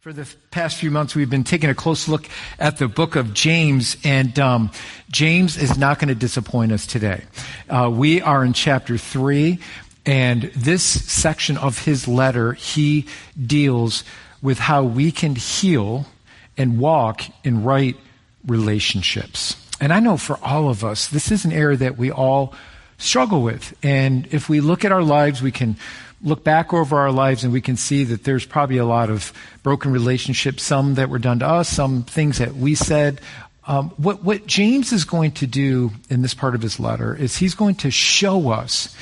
For the past few months, we've been taking a close look at the book of James, and um, James is not going to disappoint us today. Uh, we are in chapter 3, and this section of his letter, he deals with how we can heal and walk in right relationships. And I know for all of us, this is an area that we all struggle with. And if we look at our lives, we can look back over our lives and we can see that there's probably a lot of broken relationships, some that were done to us, some things that we said. Um, what, what James is going to do in this part of his letter is he's going to show us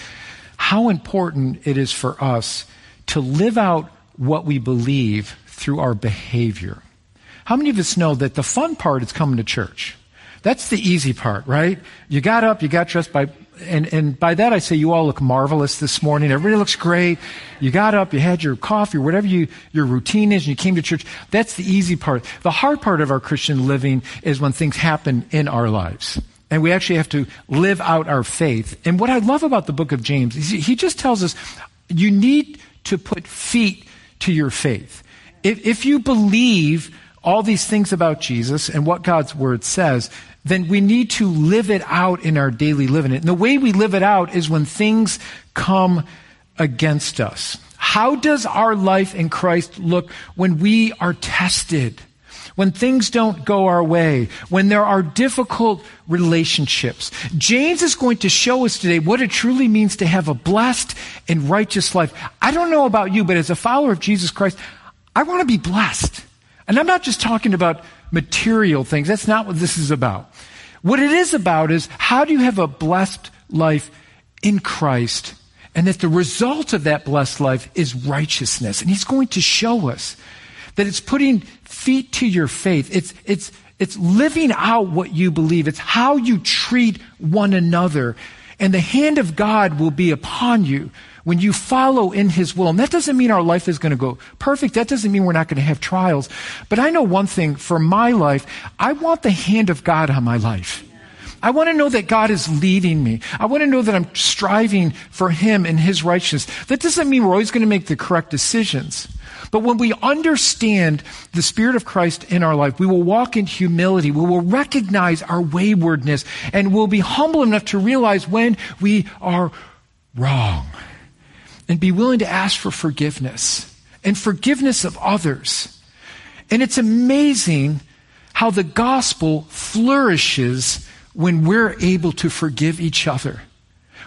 how important it is for us to live out what we believe through our behavior. How many of us know that the fun part is coming to church? That's the easy part, right? You got up, you got dressed by and, and by that I say you all look marvelous this morning. Everybody looks great. You got up, you had your coffee, or whatever you, your routine is, and you came to church. That's the easy part. The hard part of our Christian living is when things happen in our lives. And we actually have to live out our faith. And what I love about the book of James is he just tells us you need to put feet to your faith. If, if you believe all these things about Jesus and what God's word says, then we need to live it out in our daily living. And the way we live it out is when things come against us. How does our life in Christ look when we are tested? When things don't go our way, when there are difficult relationships. James is going to show us today what it truly means to have a blessed and righteous life. I don't know about you, but as a follower of Jesus Christ, I want to be blessed. And I'm not just talking about material things. That's not what this is about. What it is about is how do you have a blessed life in Christ and that the result of that blessed life is righteousness. And he's going to show us that it's putting feet to your faith. It's, it's, it's living out what you believe. It's how you treat one another. And the hand of God will be upon you when you follow in His will. And that doesn't mean our life is going to go perfect. That doesn't mean we're not going to have trials. But I know one thing for my life, I want the hand of God on my life. I want to know that God is leading me. I want to know that I'm striving for Him and His righteousness. That doesn't mean we're always going to make the correct decisions. But when we understand the Spirit of Christ in our life, we will walk in humility. We will recognize our waywardness and we'll be humble enough to realize when we are wrong and be willing to ask for forgiveness and forgiveness of others. And it's amazing how the gospel flourishes when we're able to forgive each other.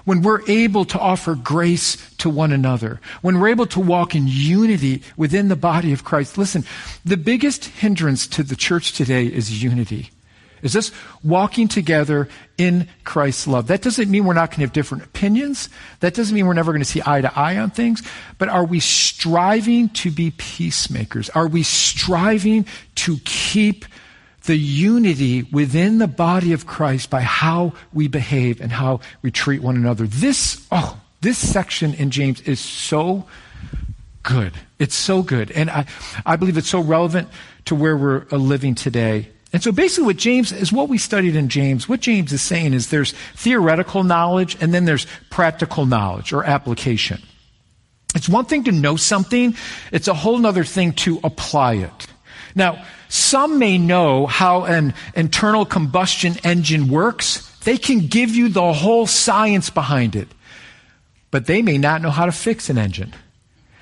When we're able to offer grace to one another, when we're able to walk in unity within the body of Christ. Listen, the biggest hindrance to the church today is unity. Is this walking together in Christ's love? That doesn't mean we're not going to have different opinions. That doesn't mean we're never going to see eye to eye on things. But are we striving to be peacemakers? Are we striving to keep the unity within the body of Christ by how we behave and how we treat one another? This, oh, this section in James is so good. It's so good. And I, I believe it's so relevant to where we're living today and so basically what James is what we studied in James. What James is saying is there's theoretical knowledge and then there's practical knowledge or application. It's one thing to know something. It's a whole other thing to apply it. Now, some may know how an internal combustion engine works. They can give you the whole science behind it. But they may not know how to fix an engine.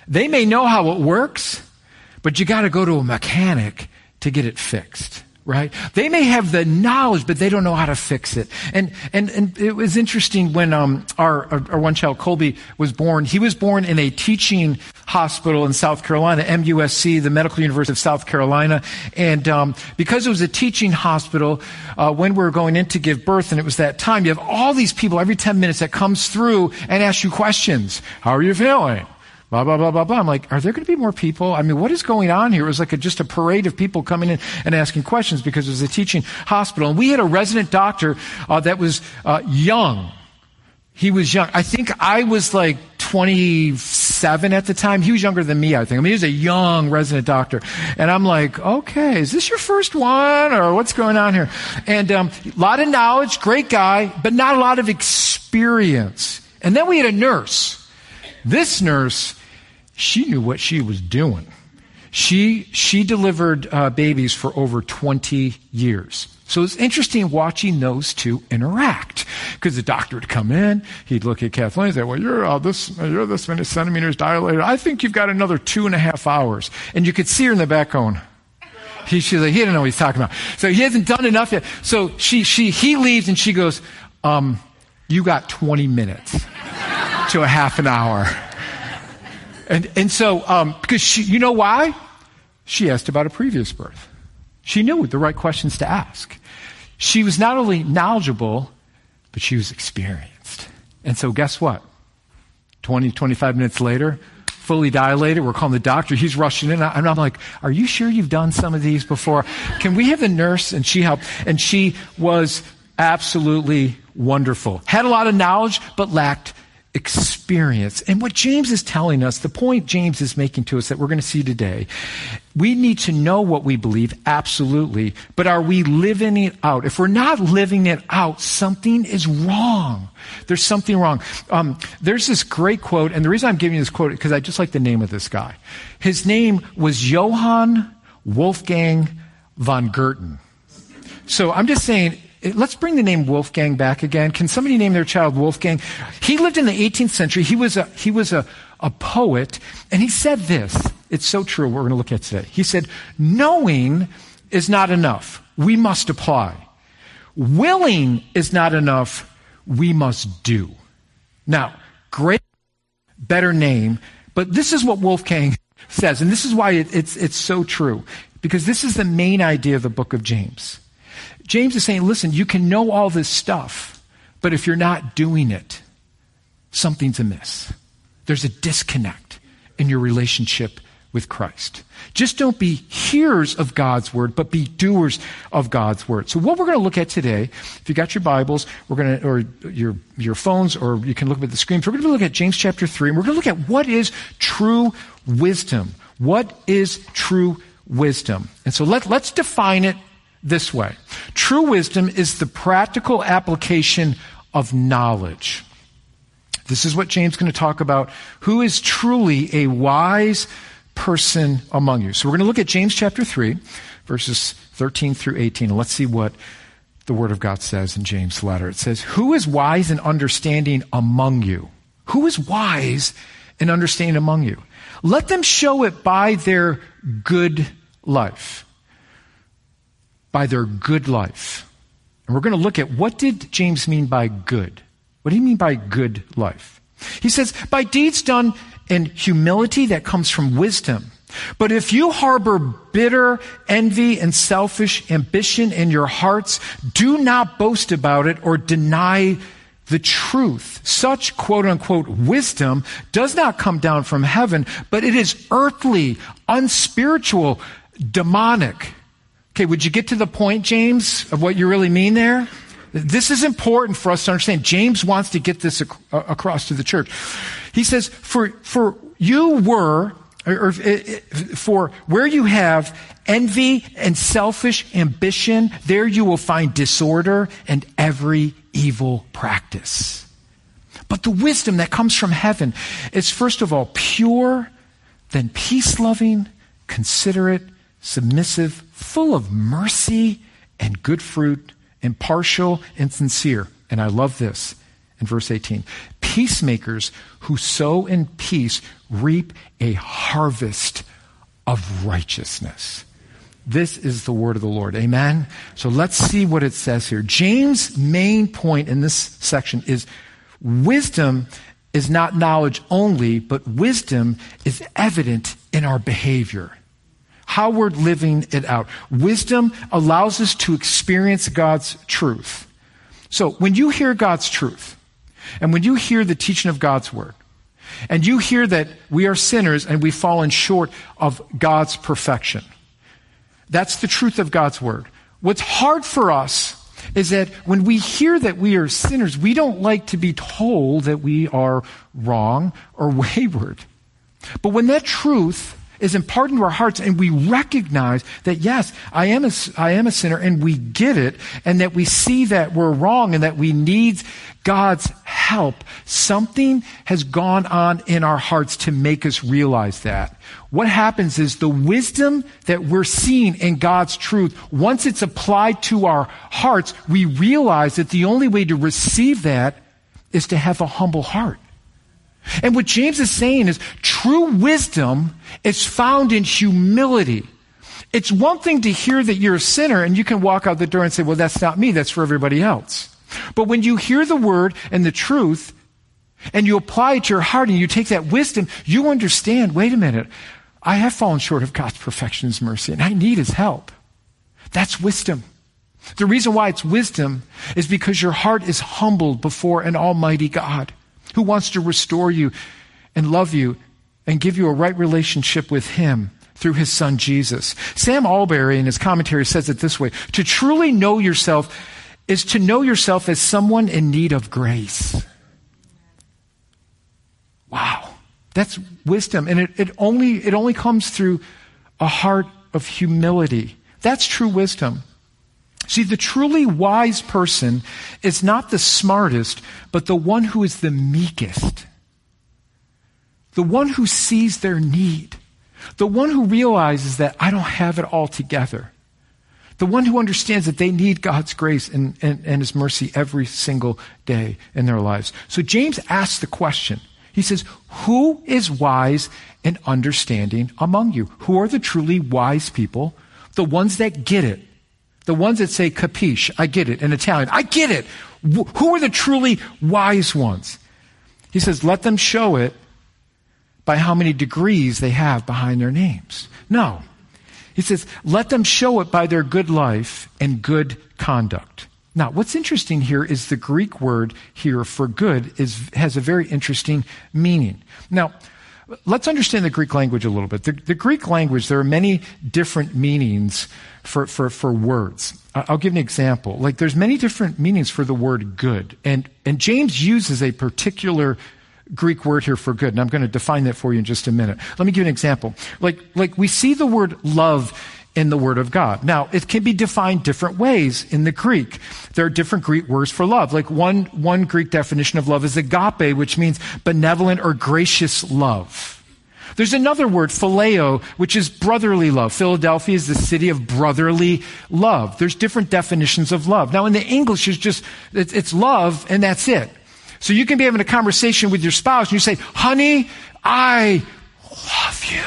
They may know how it works, but you gotta go to a mechanic to get it fixed right? They may have the knowledge, but they don't know how to fix it. And, and, and it was interesting when, um, our, our one child, Colby, was born. He was born in a teaching hospital in South Carolina, MUSC, the Medical University of South Carolina. And, um, because it was a teaching hospital, uh, when we were going in to give birth, and it was that time, you have all these people every 10 minutes that comes through and ask you questions. How are you feeling? Blah, blah, blah, blah, blah. I'm like, are there going to be more people? I mean, what is going on here? It was like a, just a parade of people coming in and asking questions because it was a teaching hospital. And we had a resident doctor uh, that was uh, young. He was young. I think I was like 27 at the time. He was younger than me, I think. I mean, he was a young resident doctor. And I'm like, okay, is this your first one or what's going on here? And um, a lot of knowledge, great guy, but not a lot of experience. And then we had a nurse. This nurse she knew what she was doing. She, she delivered uh, babies for over 20 years. So it's interesting watching those two interact. Because the doctor would come in, he'd look at Kathleen and say, well, you're, uh, this, you're this many centimeters dilated. I think you've got another two and a half hours. And you could see her in the back going, he, she's like, he didn't know what he's talking about. So he hasn't done enough yet. So she, she, he leaves and she goes, um, you got 20 minutes to a half an hour. And, and so, um, because she, you know why? She asked about a previous birth. She knew the right questions to ask. She was not only knowledgeable, but she was experienced. And so, guess what? 20, 25 minutes later, fully dilated. We're calling the doctor. He's rushing in. And I'm like, Are you sure you've done some of these before? Can we have the nurse? And she helped. And she was absolutely wonderful. Had a lot of knowledge, but lacked experience. And what James is telling us, the point James is making to us that we're going to see today, we need to know what we believe, absolutely, but are we living it out? If we're not living it out, something is wrong. There's something wrong. Um, there's this great quote, and the reason I'm giving you this quote is because I just like the name of this guy. His name was Johann Wolfgang von Goethe. So I'm just saying, Uh, let's bring the name Wolfgang back again. Can somebody name their child Wolfgang? He lived in the 18th century. He was a, he was a, a poet, and he said this. It's so true, we're going to look at today. He said, Knowing is not enough. We must apply. Willing is not enough. We must do. Now, great, better name, but this is what Wolfgang says, and this is why it, it's, it's so true, because this is the main idea of the book of James. James is saying, listen, you can know all this stuff, but if you're not doing it, something's amiss. There's a disconnect in your relationship with Christ. Just don't be hearers of God's word, but be doers of God's word. So what we're going to look at today, if you got your Bibles, we're going to, or your, your phones, or you can look at the screens, we're going to look at James chapter 3, and we're going to look at what is true wisdom. What is true wisdom? And so let, let's define it this way True wisdom is the practical application of knowledge. This is what James is going to talk about. Who is truly a wise person among you? So we're going to look at James chapter 3, verses 13 through 18, and let's see what the Word of God says in James' letter. It says, Who is wise and understanding among you? Who is wise and understanding among you? Let them show it by their good life by their good life. And we're going to look at what did James mean by good? What do you mean by good life? He says, by deeds done in humility that comes from wisdom. But if you harbor bitter envy and selfish ambition in your hearts, do not boast about it or deny the truth. Such quote unquote wisdom does not come down from heaven, but it is earthly, unspiritual, demonic. Okay, would you get to the point, James, of what you really mean there? This is important for us to understand. James wants to get this ac- uh, across to the church. He says, for, for you were, or, or, eh, eh, for where you have envy and selfish ambition, there you will find disorder and every evil practice. But the wisdom that comes from heaven is first of all pure, then peace loving, considerate, submissive, full of mercy and good fruit, impartial and sincere. And I love this in verse 18. Peacemakers who sow in peace reap a harvest of righteousness. This is the word of the Lord. Amen. So let's see what it says here. James' main point in this section is wisdom is not knowledge only, but wisdom is evident in our behavior how we're living it out. Wisdom allows us to experience God's truth. So when you hear God's truth, and when you hear the teaching of God's word, and you hear that we are sinners and we've fallen short of God's perfection, that's the truth of God's word. What's hard for us is that when we hear that we are sinners, we don't like to be told that we are wrong or wayward. But when that truth is imparted into our hearts and we recognize that yes, I am a, I am a sinner and we get it and that we see that we're wrong and that we need God's help, something has gone on in our hearts to make us realize that. What happens is the wisdom that we're seeing in God's truth, once it's applied to our hearts, we realize that the only way to receive that is to have a humble heart. And what James is saying is true wisdom is found in humility. It's one thing to hear that you're a sinner and you can walk out the door and say, well, that's not me. That's for everybody else. But when you hear the word and the truth and you apply it to your heart and you take that wisdom, you understand, wait a minute, I have fallen short of God's perfection, mercy, and I need His help. That's wisdom. The reason why it's wisdom is because your heart is humbled before an almighty God who wants to restore you and love you and give you a right relationship with Him through His Son Jesus. Sam Allberry in his commentary says it this way To truly know yourself is to know yourself as someone in need of grace. Wow. That's wisdom. And it, it, only, it only comes through a heart of humility. That's true wisdom. See, the truly wise person is not the smartest, but the one who is the meekest. The one who sees their need. The one who realizes that I don't have it all together. The one who understands that they need God's grace and, and, and His mercy every single day in their lives. So James asks the question. He says, Who is wise and understanding among you? Who are the truly wise people? The ones that get it. The ones that say capiche, I get it, in Italian, I get it. Who are the truly wise ones? He says, let them show it by how many degrees they have behind their names. No. He says, let them show it by their good life and good conduct. Now, what's interesting here is the Greek word here for good is, has a very interesting meaning. Now, let's understand the Greek language a little bit. The, the Greek language, there are many different meanings for, for, for words. I'll give an example. Like, there's many different meanings for the word good. And, and James uses a particular Greek word here for good, and I'm going to define that for you in just a minute. Let me give you an example. Like, like we see the word love in the Word of God. Now, it can be defined different ways in the Greek. There are different Greek words for love. Like one, one Greek definition of love is agape, which means benevolent or gracious love. There's another word, phileo, which is brotherly love. Philadelphia is the city of brotherly love. There's different definitions of love. Now, in the English, it's just, it's love and that's it. So you can be having a conversation with your spouse and you say, honey, I love you.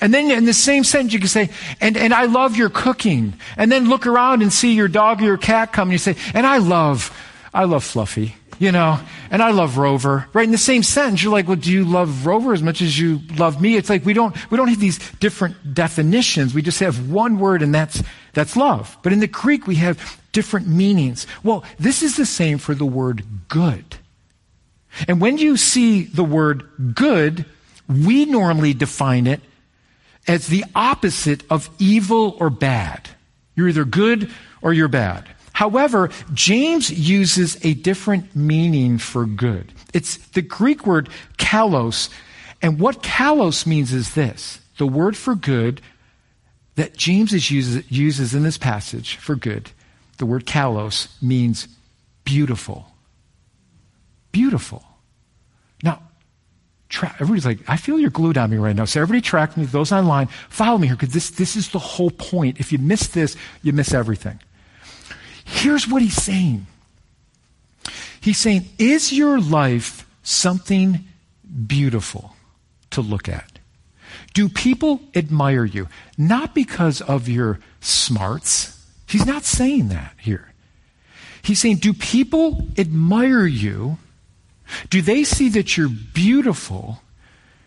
And then in the same sentence you can say, and, and I love your cooking. And then look around and see your dog or your cat come and you say, and I love, I love Fluffy, you know, and I love Rover. Right in the same sentence, you're like, well, do you love Rover as much as you love me? It's like we don't, we don't have these different definitions. We just have one word and that's, that's love. But in the Greek, we have different meanings. Well, this is the same for the word good. And when you see the word good, we normally define it as the opposite of evil or bad. You're either good or you're bad. However, James uses a different meaning for good. It's the Greek word kalos. And what kalos means is this the word for good that James uses, uses in this passage for good, the word kalos means beautiful. Beautiful. Now, Tra- everybody's like, I feel you're glued on me right now. So everybody track me, those online, follow me here, because this, this is the whole point. If you miss this, you miss everything. Here's what he's saying. He's saying, is your life something beautiful to look at? Do people admire you? Not because of your smarts. He's not saying that here. He's saying, do people admire you do they see that you're beautiful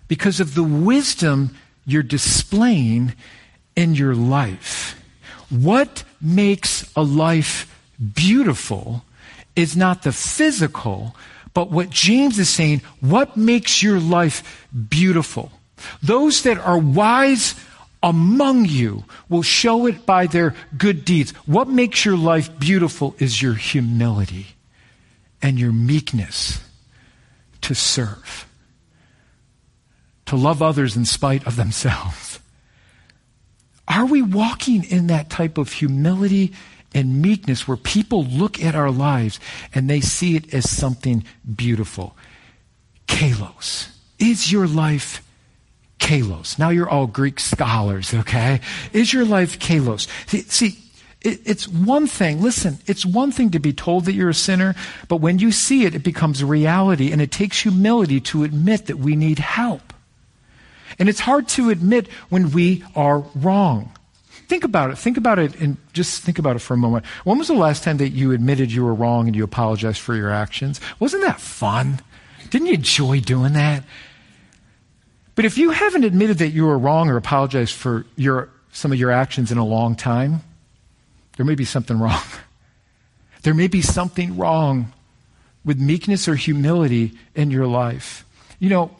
because of the wisdom you're displaying in your life? What makes a life beautiful is not the physical, but what James is saying, what makes your life beautiful? Those that are wise among you will show it by their good deeds. What makes your life beautiful is your humility and your meekness to serve, to love others in spite of themselves. Are we walking in that type of humility and meekness where people look at our lives and they see it as something beautiful? Kalos. Is your life kalos? Now you're all Greek scholars, okay? Is your life kalos? See, see it, it's one thing, listen, it's one thing to be told that you're a sinner, but when you see it, it becomes reality, and it takes humility to admit that we need help. And it's hard to admit when we are wrong. Think about it. Think about it and just think about it for a moment. When was the last time that you admitted you were wrong and you apologized for your actions? Wasn't that fun? Didn't you enjoy doing that? But if you haven't admitted that you were wrong or apologized for your, some of your actions in a long time, there may be something wrong. There may be something wrong with meekness or humility in your life. You know,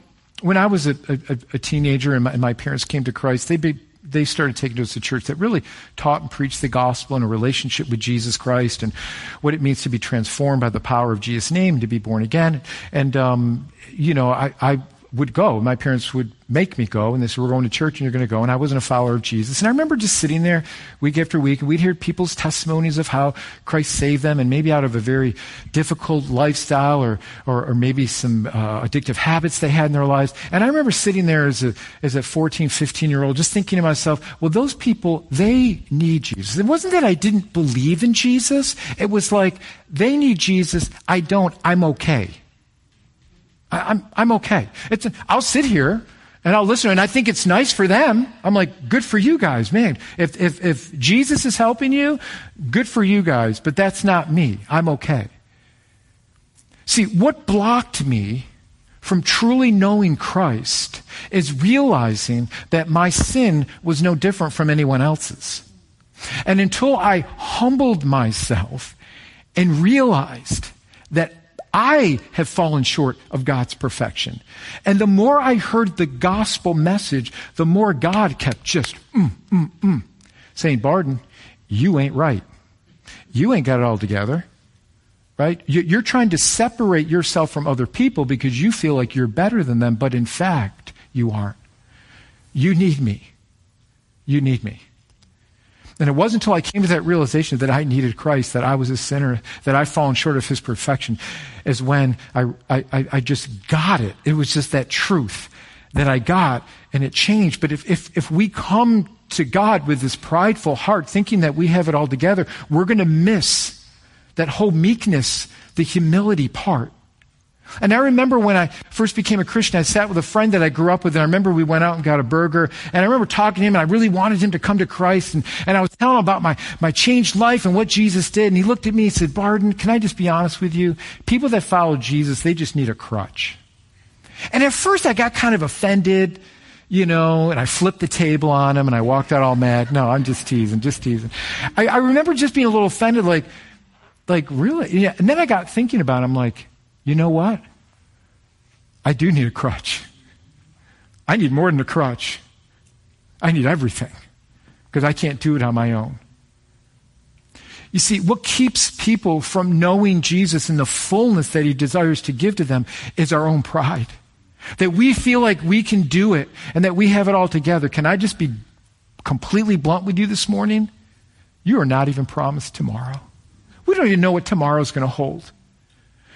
when I was a, a, a teenager and my, and my, parents came to Christ, they, be, they started taking us to church that really taught and preached the gospel and a relationship with Jesus Christ and what it means to be transformed by the power of Jesus' name, to be born again. And, um, you know, I, I would go. My parents would make me go, and they said, We're going to church and you're going to go. And I wasn't a follower of Jesus. And I remember just sitting there week after week, and we'd hear people's testimonies of how Christ saved them, and maybe out of a very difficult lifestyle or, or, or maybe some uh, addictive habits they had in their lives. And I remember sitting there as a, as a 14, 15 year old, just thinking to myself, Well, those people, they need Jesus. It wasn't that I didn't believe in Jesus, it was like, they need Jesus, I don't, I'm okay. I, am I'm okay. It's, I'll sit here and I'll listen, and I think it's nice for them. I'm like, good for you guys, man. If, if, if Jesus is helping you, good for you guys, but that's not me. I'm okay. See, what blocked me from truly knowing Christ is realizing that my sin was no different from anyone else's. And until I humbled myself and realized that I have fallen short of God's perfection. And the more I heard the gospel message, the more God kept just, mm, mm, mm, saying, Barden, you ain't right. You ain't got it all together. Right? You're trying to separate yourself from other people because you feel like you're better than them, but in fact, you aren't. You need me. You need me. And it wasn't until I came to that realization that I needed Christ, that I was a sinner, that I'd fallen short of his perfection, is when I, I, I just got it. It was just that truth that I got, and it changed. But if, if, if we come to God with this prideful heart, thinking that we have it all together, we're going to miss that whole meekness, the humility part. And I remember when I first became a Christian, I sat with a friend that I grew up with, and I remember we went out and got a burger, and I remember talking to him, and I really wanted him to come to Christ, and, and I was telling him about my, my changed life and what Jesus did, and he looked at me and said, Barden, can I just be honest with you? People that follow Jesus, they just need a crutch. And at first I got kind of offended, you know, and I flipped the table on him, and I walked out all mad. No, I'm just teasing, just teasing. I, I remember just being a little offended, like, like, really? Yeah. And then I got thinking about him, like, you know what? I do need a crutch. I need more than a crutch. I need everything because I can't do it on my own. You see, what keeps people from knowing Jesus in the fullness that he desires to give to them is our own pride. That we feel like we can do it and that we have it all together. Can I just be completely blunt with you this morning? You are not even promised tomorrow. We don't even know what tomorrow is going to hold.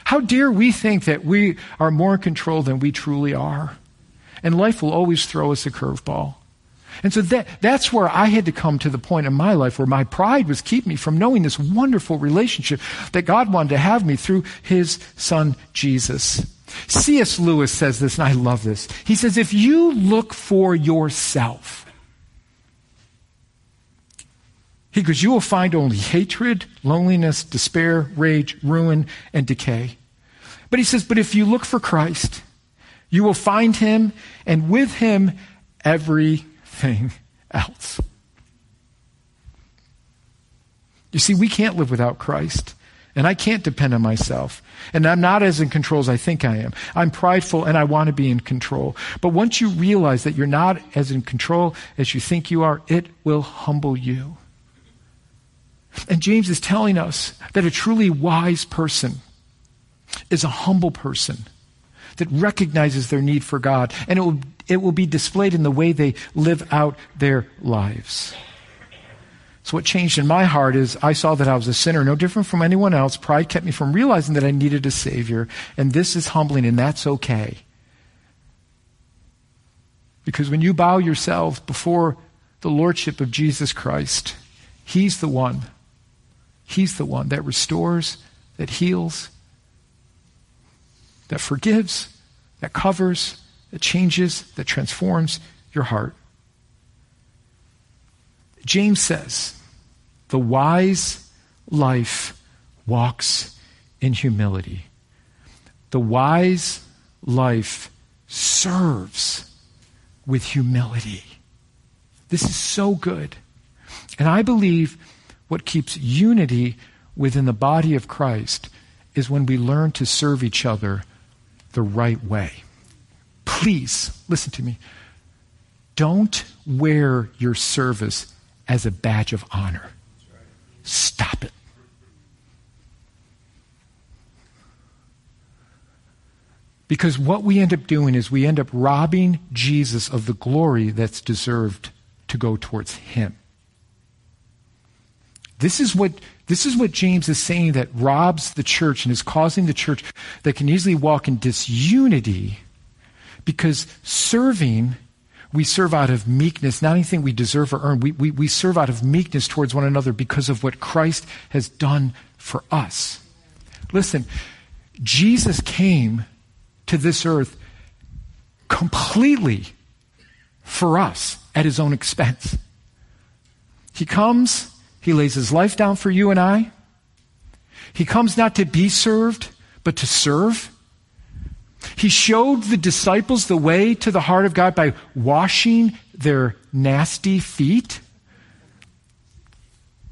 How dare we think that we are more in control than we truly are? And life will always throw us a curveball. And so that, that's where I had to come to the point in my life where my pride was keeping me from knowing this wonderful relationship that God wanted to have me through his son, Jesus. C.S. Lewis says this, and I love this. He says, if you look for yourself, He goes, You will find only hatred, loneliness, despair, rage, ruin, and decay. But he says, But if you look for Christ, you will find him, and with him, everything else. You see, we can't live without Christ. And I can't depend on myself. And I'm not as in control as I think I am. I'm prideful and I want to be in control. But once you realize that you're not as in control as you think you are, it will humble you. And James is telling us that a truly wise person is a humble person that recognizes their need for God. And it will, it will be displayed in the way they live out their lives. So, what changed in my heart is I saw that I was a sinner, no different from anyone else. Pride kept me from realizing that I needed a Savior, and this is humbling, and that's okay. Because when you bow yourself before the Lordship of Jesus Christ, He's the one. He's the one that restores, that heals, that forgives, that covers, that changes, that transforms your heart. James says, the wise life walks in humility. The wise life serves with humility. This is so good. And I believe what keeps unity within the body of Christ is when we learn to serve each other the right way. Please, listen to me. Don't wear your service as a badge of honor. Stop it. Because what we end up doing is we end up robbing Jesus of the glory that's deserved to go towards him. This is what this is what James is saying that robs the church and is causing the church that can easily walk in disunity because serving we serve out of meekness, not anything we deserve or earn. We, we, we serve out of meekness towards one another because of what Christ has done for us. Listen, Jesus came to this earth completely for us at his own expense. He comes, he lays his life down for you and I. He comes not to be served, but to serve. He showed the disciples the way to the heart of God by washing their nasty feet,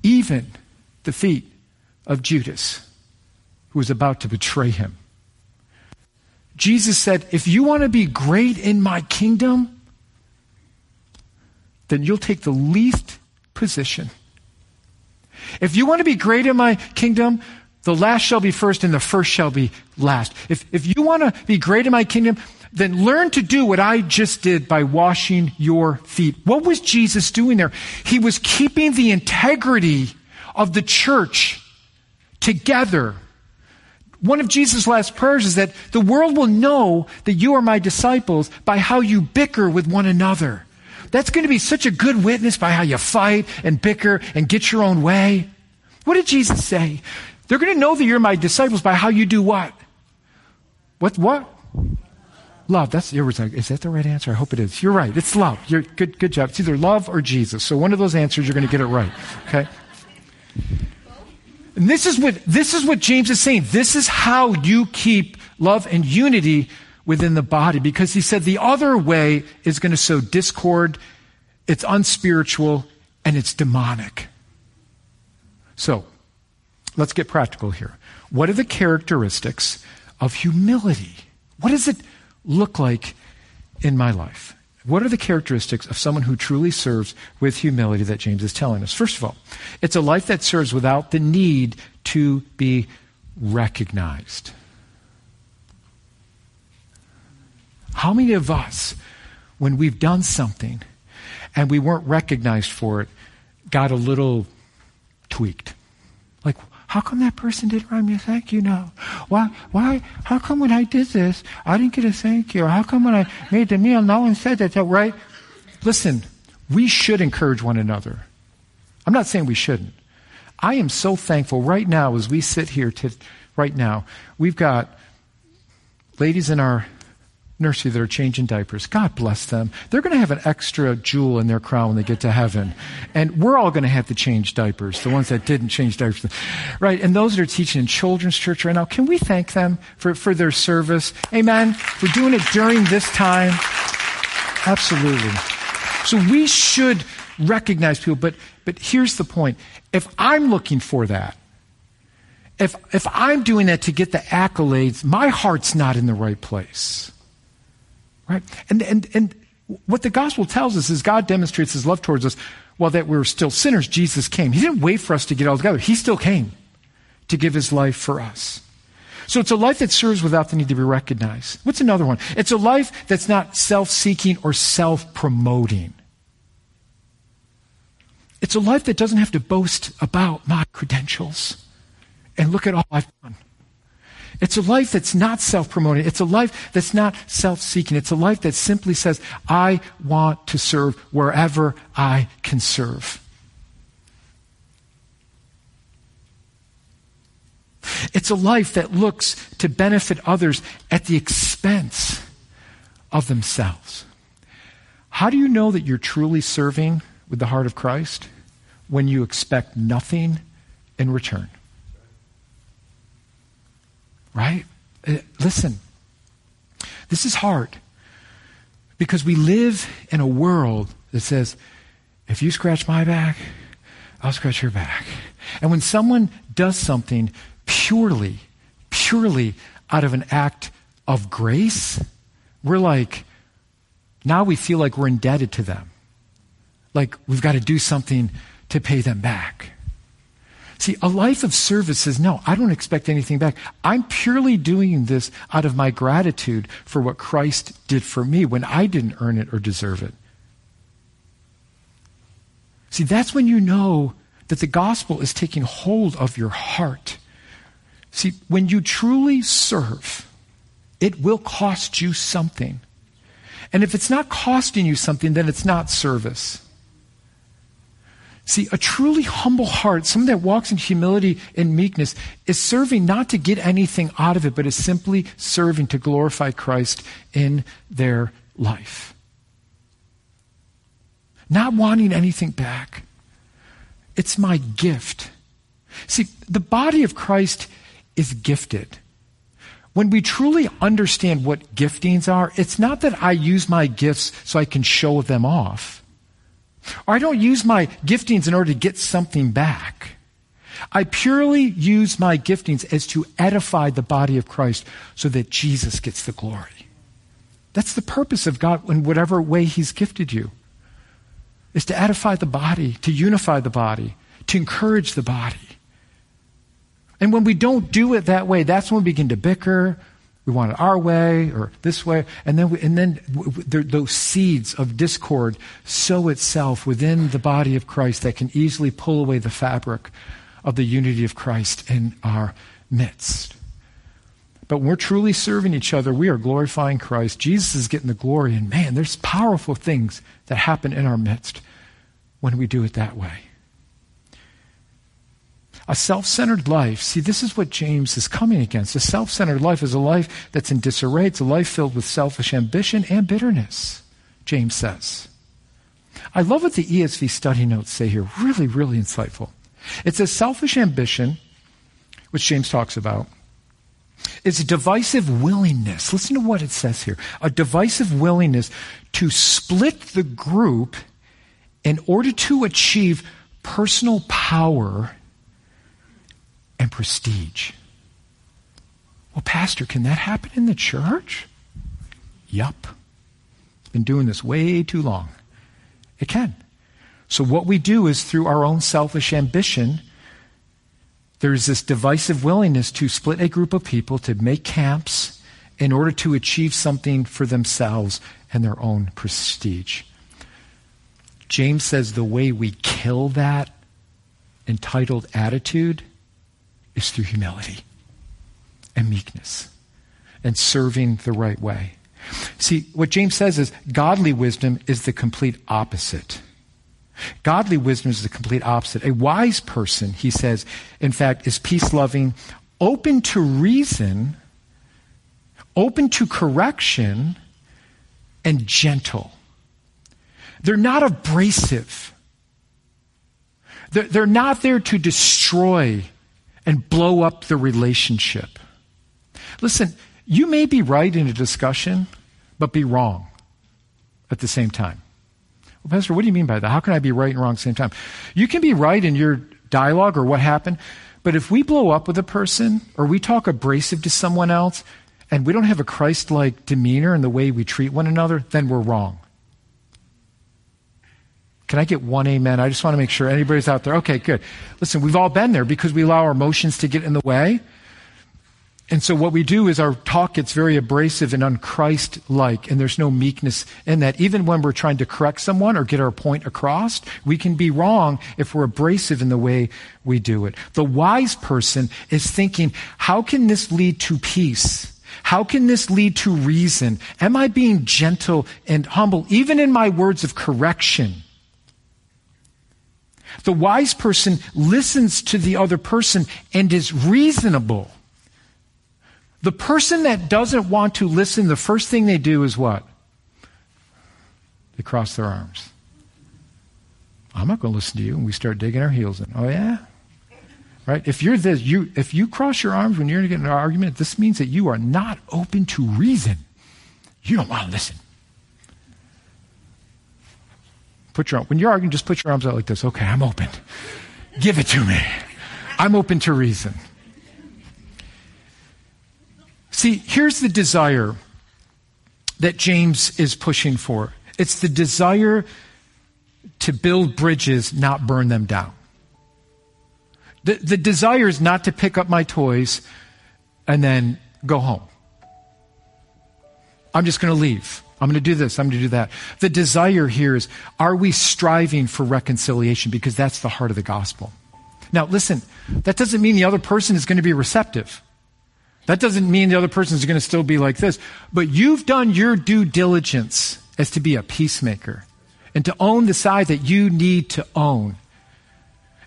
even the feet of Judas, who was about to betray him. Jesus said, If you want to be great in my kingdom, then you'll take the least position. If you want to be great in my kingdom, the last shall be first and the first shall be last. If, if you want to be great in my kingdom, then learn to do what I just did by washing your feet. What was Jesus doing there? He was keeping the integrity of the church together one of Jesus' last prayers is that the world will know that you are my disciples by how you bicker with one another. That's going to be such a good witness by how you fight and bicker and get your own way. What did Jesus say? They're going to know that you're my disciples by how you do what? What, what? Love. That's your is that the right answer? I hope it is. You're right. It's love. You're good. Good job. It's either love or Jesus. So one of those answers, you're going to get it right. Okay. And this is what, this is what James is saying. This is how you keep love and unity within the body. Because he said the other way is going to sow discord, it's unspiritual, and it's demonic. So, let's get practical here. What are the characteristics of humility? What does it look like in my life? What are the characteristics of someone who truly serves with humility that James is telling us? First of all, it's a life that serves without the need to be recognized. How many of us, when we've done something and we weren't recognized for it, got a little tweaked? Like, how come that person didn't write me a thank you note? Why, why, how come when I did this, I didn't get a thank you? How come when I made the meal, no one said that, right? Listen, we should encourage one another. I'm not saying we shouldn't. I am so thankful right now as we sit here to, right now, we've got ladies in our nursery that are changing diapers. God bless them. They're going to have an extra jewel in their crown when they get to heaven. And we're all going to have to change diapers, the ones that didn't change diapers. Right? And those that are teaching in children's church right now, can we thank them for, for their service? Amen. For doing it during this time. Absolutely. So we should recognize people, but, but here's the point. If I'm looking for that, if, if I'm doing that to get the accolades, my heart's not in the right place. Right? And, and, and what the gospel tells us is God demonstrates his love towards us while that we were still sinners, Jesus came. He didn't wait for us to get all together. He still came to give his life for us. So it's a life that serves without the need to be recognized. What's another one? It's a life that's not self seeking or self promoting. It's a life that doesn't have to boast about my credentials and look at all I've done. It's a life that's not self promoting. It's a life that's not self seeking. It's a life that simply says, I want to serve wherever I can serve. It's a life that looks to benefit others at the expense of themselves. How do you know that you're truly serving with the heart of Christ? When you expect nothing in return. Right? Uh, listen, this is hard because we live in a world that says, if you scratch my back, I'll scratch your back. And when someone does something purely, purely out of an act of grace, we're like, now we feel like we're indebted to them. Like we've got to do something to pay them back. See, a life of service says, no, I don't expect anything back. I'm purely doing this out of my gratitude for what Christ did for me when I didn't earn it or deserve it. See, that's when you know that the gospel is taking hold of your heart. See, when you truly serve, it will cost you something. And if it's not costing you something, then it's not service. See, a truly humble heart, someone that walks in humility and meekness, is serving not to get anything out of it, but is simply serving to glorify Christ in their life. Not wanting anything back. It's my gift. See, the body of Christ is gifted. When we truly understand what giftings are, it's not that I use my gifts so I can show them off. Or I don't use my giftings in order to get something back. I purely use my giftings as to edify the body of Christ so that Jesus gets the glory. That's the purpose of God in whatever way He's gifted you. Is to edify the body, to unify the body, to encourage the body. And when we don't do it that way, that's when we begin to bicker. We want it our way or this way. And then, we, and then those seeds of discord sow itself within the body of Christ that can easily pull away the fabric of the unity of Christ in our midst. But when we're truly serving each other, we are glorifying Christ. Jesus is getting the glory. And man, there's powerful things that happen in our midst when we do it that way. A self centered life, see, this is what James is coming against. A self centered life is a life that's in disarray. It's a life filled with selfish ambition and bitterness, James says. I love what the ESV study notes say here. Really, really insightful. It's a selfish ambition, which James talks about. It's a divisive willingness. Listen to what it says here. A divisive willingness to split the group in order to achieve personal power and prestige. Well, Pastor, can that happen in the church? Yup. Been doing this way too long. It can. So, what we do is through our own selfish ambition, there's this divisive willingness to split a group of people to make camps in order to achieve something for themselves and their own prestige. James says the way we kill that entitled attitude is through humility and meekness and serving the right way. See, what James says is godly wisdom is the complete opposite. Godly wisdom is the complete opposite. A wise person, he says, in fact, is peace loving, open to reason, open to correction, and gentle. They're not abrasive. They're, they're not there to destroy and blow up the relationship. Listen, you may be right in a discussion, but be wrong at the same time. Well, Pastor, what do you mean by that? How can I be right and wrong at the same time? You can be right in your dialogue or what happened, but if we blow up with a person or we talk abrasive to someone else and we don't have a Christ like demeanor in the way we treat one another, then we're wrong. Can I get one amen? I just want to make sure anybody's out there. Okay, good. Listen, we've all been there because we allow our emotions to get in the way. And so what we do is our talk gets very abrasive and unchrist-like, and there's no meekness in that. Even when we're trying to correct someone or get our point across, we can be wrong if we're abrasive in the way we do it. The wise person is thinking, how can this lead to peace? How can this lead to reason? Am I being gentle and humble, even in my words of correction? The wise person listens to the other person and is reasonable. The person that doesn't want to listen, the first thing they do is what? They cross their arms. I'm not going to listen to you. And we start digging our heels in. Oh, yeah? Right? If you're this, you, if you cross your arms when you're getting an argument, this means that you are not open to reason. You don't want to listen. Put your, when you're arguing, just put your arms out like this. Okay, I'm open. Give it to me. I'm open to reason. See, here's the desire that James is pushing for it's the desire to build bridges, not burn them down. The, the desire is not to pick up my toys and then go home. I'm just going to leave. I'm going to do this. I'm going to do that. The desire here is are we striving for reconciliation? Because that's the heart of the gospel. Now, listen, that doesn't mean the other person is going to be receptive. That doesn't mean the other person is going to still be like this. But you've done your due diligence as to be a peacemaker and to own the side that you need to own.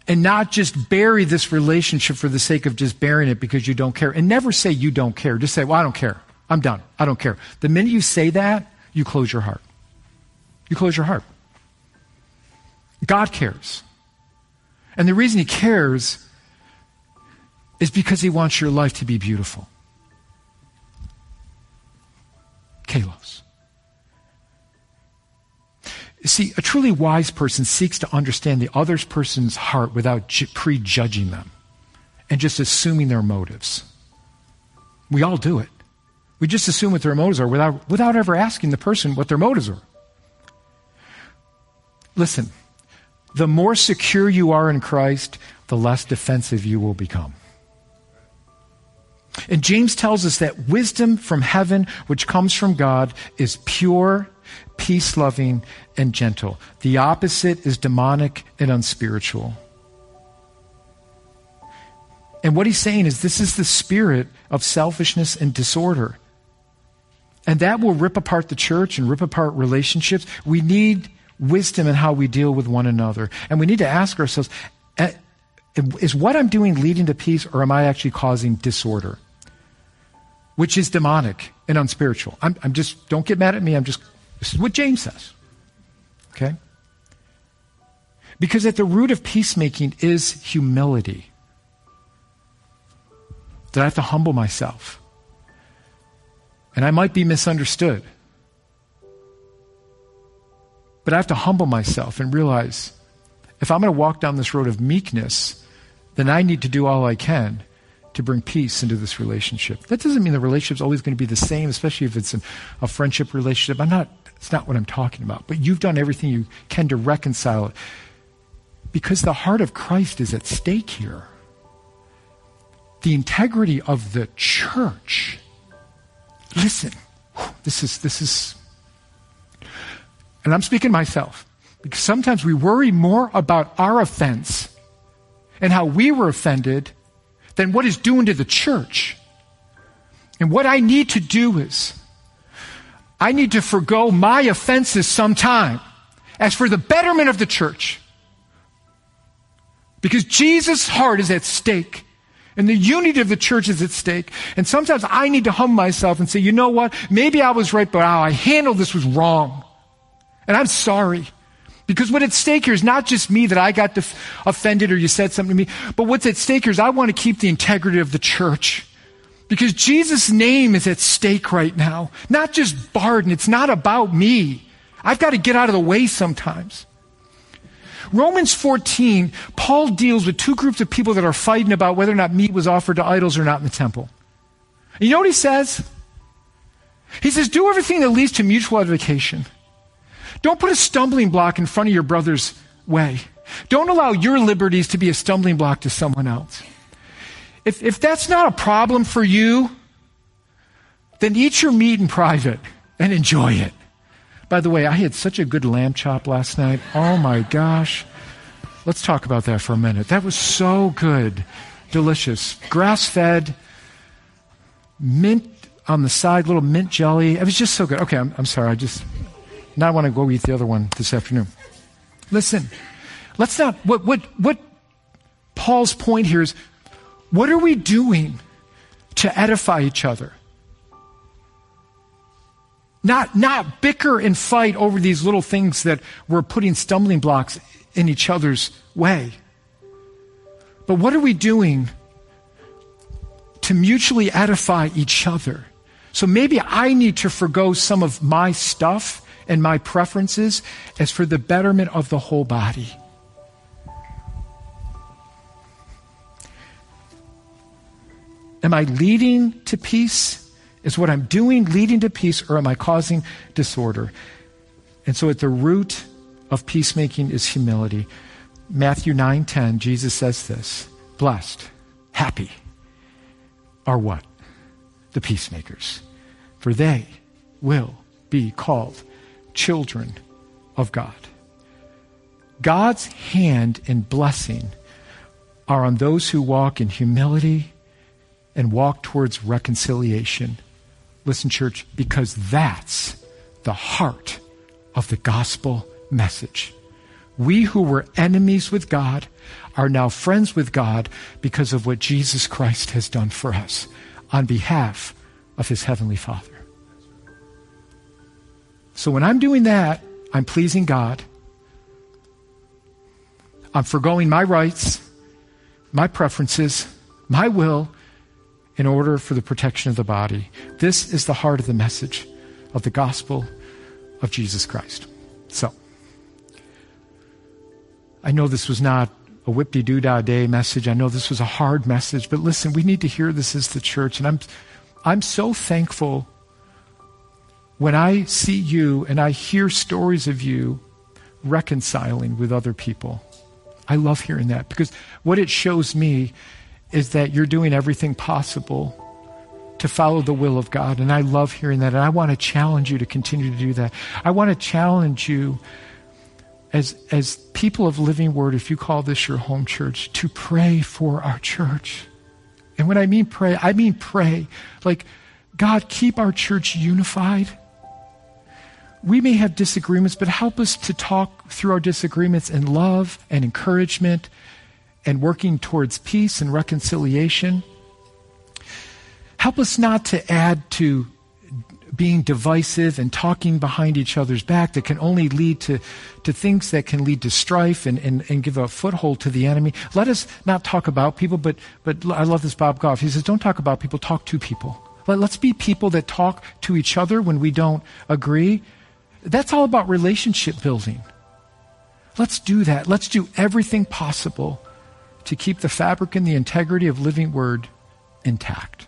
And not just bury this relationship for the sake of just burying it because you don't care. And never say you don't care. Just say, well, I don't care. I'm done. I don't care. The minute you say that, you close your heart. You close your heart. God cares. And the reason He cares is because he wants your life to be beautiful. Kalos. See, a truly wise person seeks to understand the other person's heart without prejudging them and just assuming their motives. We all do it. We just assume what their motives are without, without ever asking the person what their motives are. Listen, the more secure you are in Christ, the less defensive you will become. And James tells us that wisdom from heaven, which comes from God, is pure, peace loving, and gentle. The opposite is demonic and unspiritual. And what he's saying is this is the spirit of selfishness and disorder. And that will rip apart the church and rip apart relationships. We need wisdom in how we deal with one another. And we need to ask ourselves eh, is what I'm doing leading to peace or am I actually causing disorder? which is demonic and unspiritual. I'm, I'm just, don't get mad at me. I'm just, this is what James says. Okay? Because at the root of peacemaking is humility. That I have to humble myself. And I might be misunderstood. But I have to humble myself and realize if I'm going to walk down this road of meekness, then I need to do all I can to bring peace into this relationship. That doesn't mean the relationship's always going to be the same, especially if it's an, a friendship relationship. I'm not, it's not what I'm talking about. But you've done everything you can to reconcile it. Because the heart of Christ is at stake here. The integrity of the church. Listen, this is, this is, and I'm speaking myself. Because sometimes we worry more about our offense and how we were offended than what is doing to the church. And what I need to do is, I need to forego my offenses sometime as for the betterment of the church. Because Jesus' heart is at stake. And the unity of the church is at stake. And sometimes I need to hum myself and say, you know what? Maybe I was right, but how I handled this was wrong. And I'm sorry. Because what's at stake here is not just me that I got def- offended or you said something to me, but what's at stake here is I want to keep the integrity of the church. Because Jesus' name is at stake right now. Not just Barden. It's not about me. I've got to get out of the way sometimes. Romans 14, Paul deals with two groups of people that are fighting about whether or not meat was offered to idols or not in the temple. You know what he says? He says, do everything that leads to mutual edification. Don't put a stumbling block in front of your brother's way. Don't allow your liberties to be a stumbling block to someone else. if, if that's not a problem for you, then eat your meat in private and enjoy it. By the way, I had such a good lamb chop last night. Oh my gosh. Let's talk about that for a minute. That was so good. Delicious. Grass fed, mint on the side, little mint jelly. It was just so good. Okay, I'm, I'm sorry. I just, now I want to go eat the other one this afternoon. Listen, let's not, what, what, what Paul's point here is what are we doing to edify each other? Not, not bicker and fight over these little things that we're putting stumbling blocks in each other's way. But what are we doing to mutually edify each other? So maybe I need to forego some of my stuff and my preferences as for the betterment of the whole body. Am I leading to peace? Is what I'm doing leading to peace or am I causing disorder? And so at the root of peacemaking is humility. Matthew 9:10 Jesus says this, blessed, happy are what? The peacemakers. For they will be called children of God. God's hand and blessing are on those who walk in humility and walk towards reconciliation Listen, church, because that's the heart of the gospel message. We who were enemies with God are now friends with God because of what Jesus Christ has done for us on behalf of his heavenly Father. So when I'm doing that, I'm pleasing God. I'm foregoing my rights, my preferences, my will, in order for the protection of the body. This is the heart of the message of the gospel of Jesus Christ. So, I know this was not a whip de doo dah day message. I know this was a hard message, but listen, we need to hear this as the church. And I'm, I'm so thankful when I see you and I hear stories of you reconciling with other people. I love hearing that because what it shows me is that you're doing everything possible to follow the will of God. And I love hearing that. And I want to challenge you to continue to do that. I want to challenge you as, as people of Living Word, if you call this your home church, to pray for our church. And when I mean pray, I mean pray. Like, God, keep our church unified. We may have disagreements, but help us to talk through our disagreements in love and encouragement and working towards peace and reconciliation. Help us not to add to being divisive and talking behind each other's back that can only lead to, to things that can lead to strife and, and, and give a foothold to the enemy. Let us not talk about people, but, but I love this Bob Goff. He says, don't talk about people, talk to people. Let, let's be people that talk to each other when we don't agree. That's all about relationship building. Let's do that. Let's do everything possible to keep the fabric and the integrity of living word intact.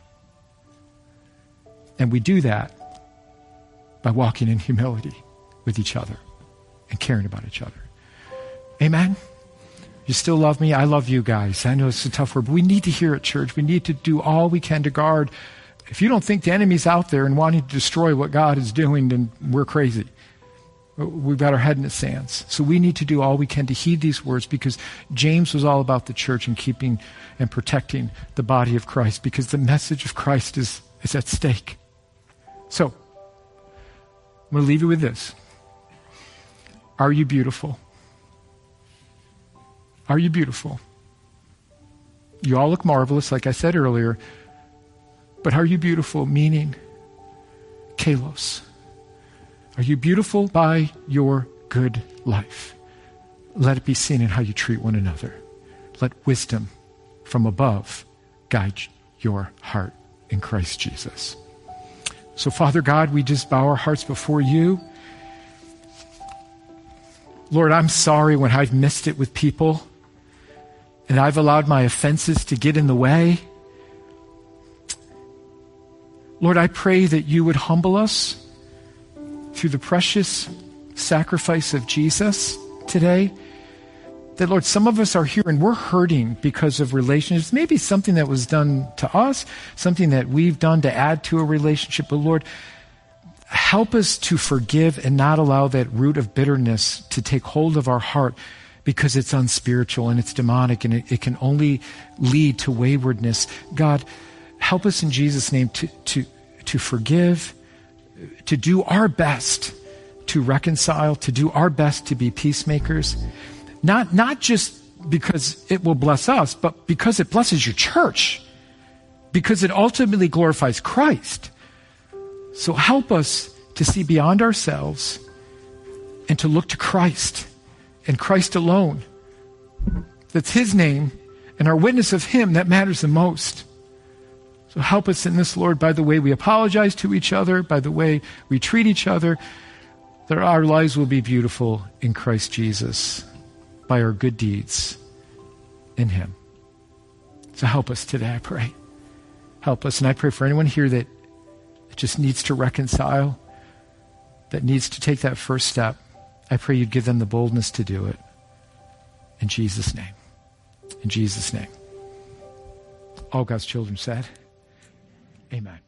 And we do that by walking in humility with each other and caring about each other. Amen? You still love me? I love you guys. I know it's a tough word, but we need to hear it, church. We need to do all we can to guard. If you don't think the enemy's out there and wanting to destroy what God is doing, then we're crazy. We've got our head in the sands. So we need to do all we can to heed these words because James was all about the church and keeping and protecting the body of Christ because the message of Christ is, is at stake. So, I'm going to leave you with this. Are you beautiful? Are you beautiful? You all look marvelous, like I said earlier. But are you beautiful? Meaning, kalos are you beautiful by your good life? Let it be seen in how you treat one another. Let wisdom from above guide your heart in Christ Jesus. So, Father God, we just bow our hearts before you. Lord, I'm sorry when I've missed it with people and I've allowed my offenses to get in the way. Lord, I pray that you would humble us through the precious sacrifice of Jesus today, that, Lord, some of us are here and we're hurting because of relationships. Maybe something that was done to us, something that we've done to add to a relationship. But Lord, help us to forgive and not allow that root of bitterness to take hold of our heart because it's unspiritual and it's demonic and it, it can only lead to waywardness. God, help us in Jesus' name to, to, to forgive, to do our best to reconcile, to do our best to be peacemakers. Not, not just because it will bless us, but because it blesses your church. Because it ultimately glorifies Christ. So help us to see beyond ourselves and to look to Christ and Christ alone. That's His name and our witness of Him that matters the most. So help us in this, Lord, by the way we apologize to each other, by the way we treat each other, that our lives will be beautiful in Christ Jesus by our good deeds in Him. So help us today, I pray. Help us. And I pray for anyone here that just needs to reconcile, that needs to take that first step. I pray you'd give them the boldness to do it. In Jesus' name. In Jesus' name. All God's children said. Amen.